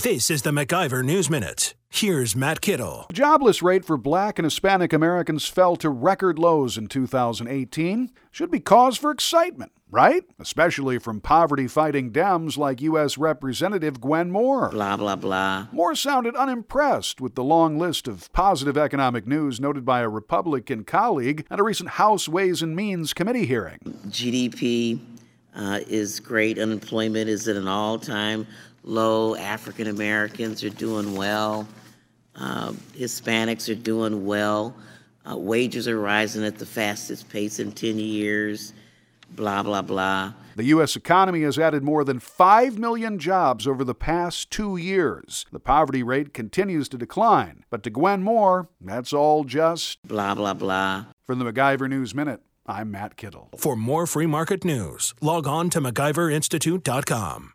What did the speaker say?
This is the MacIver News Minute. Here's Matt Kittle. The jobless rate for black and Hispanic Americans fell to record lows in 2018. Should be cause for excitement, right? Especially from poverty fighting Dems like U.S. Representative Gwen Moore. Blah, blah, blah. Moore sounded unimpressed with the long list of positive economic news noted by a Republican colleague at a recent House Ways and Means Committee hearing. GDP uh, is great. Unemployment is at an all time low. African Americans are doing well. Uh, Hispanics are doing well. Uh, wages are rising at the fastest pace in 10 years. Blah, blah, blah. The U.S. economy has added more than 5 million jobs over the past two years. The poverty rate continues to decline. But to Gwen Moore, that's all just blah, blah, blah. From the MacIver News Minute, I'm Matt Kittle. For more free market news, log on to MacIverInstitute.com.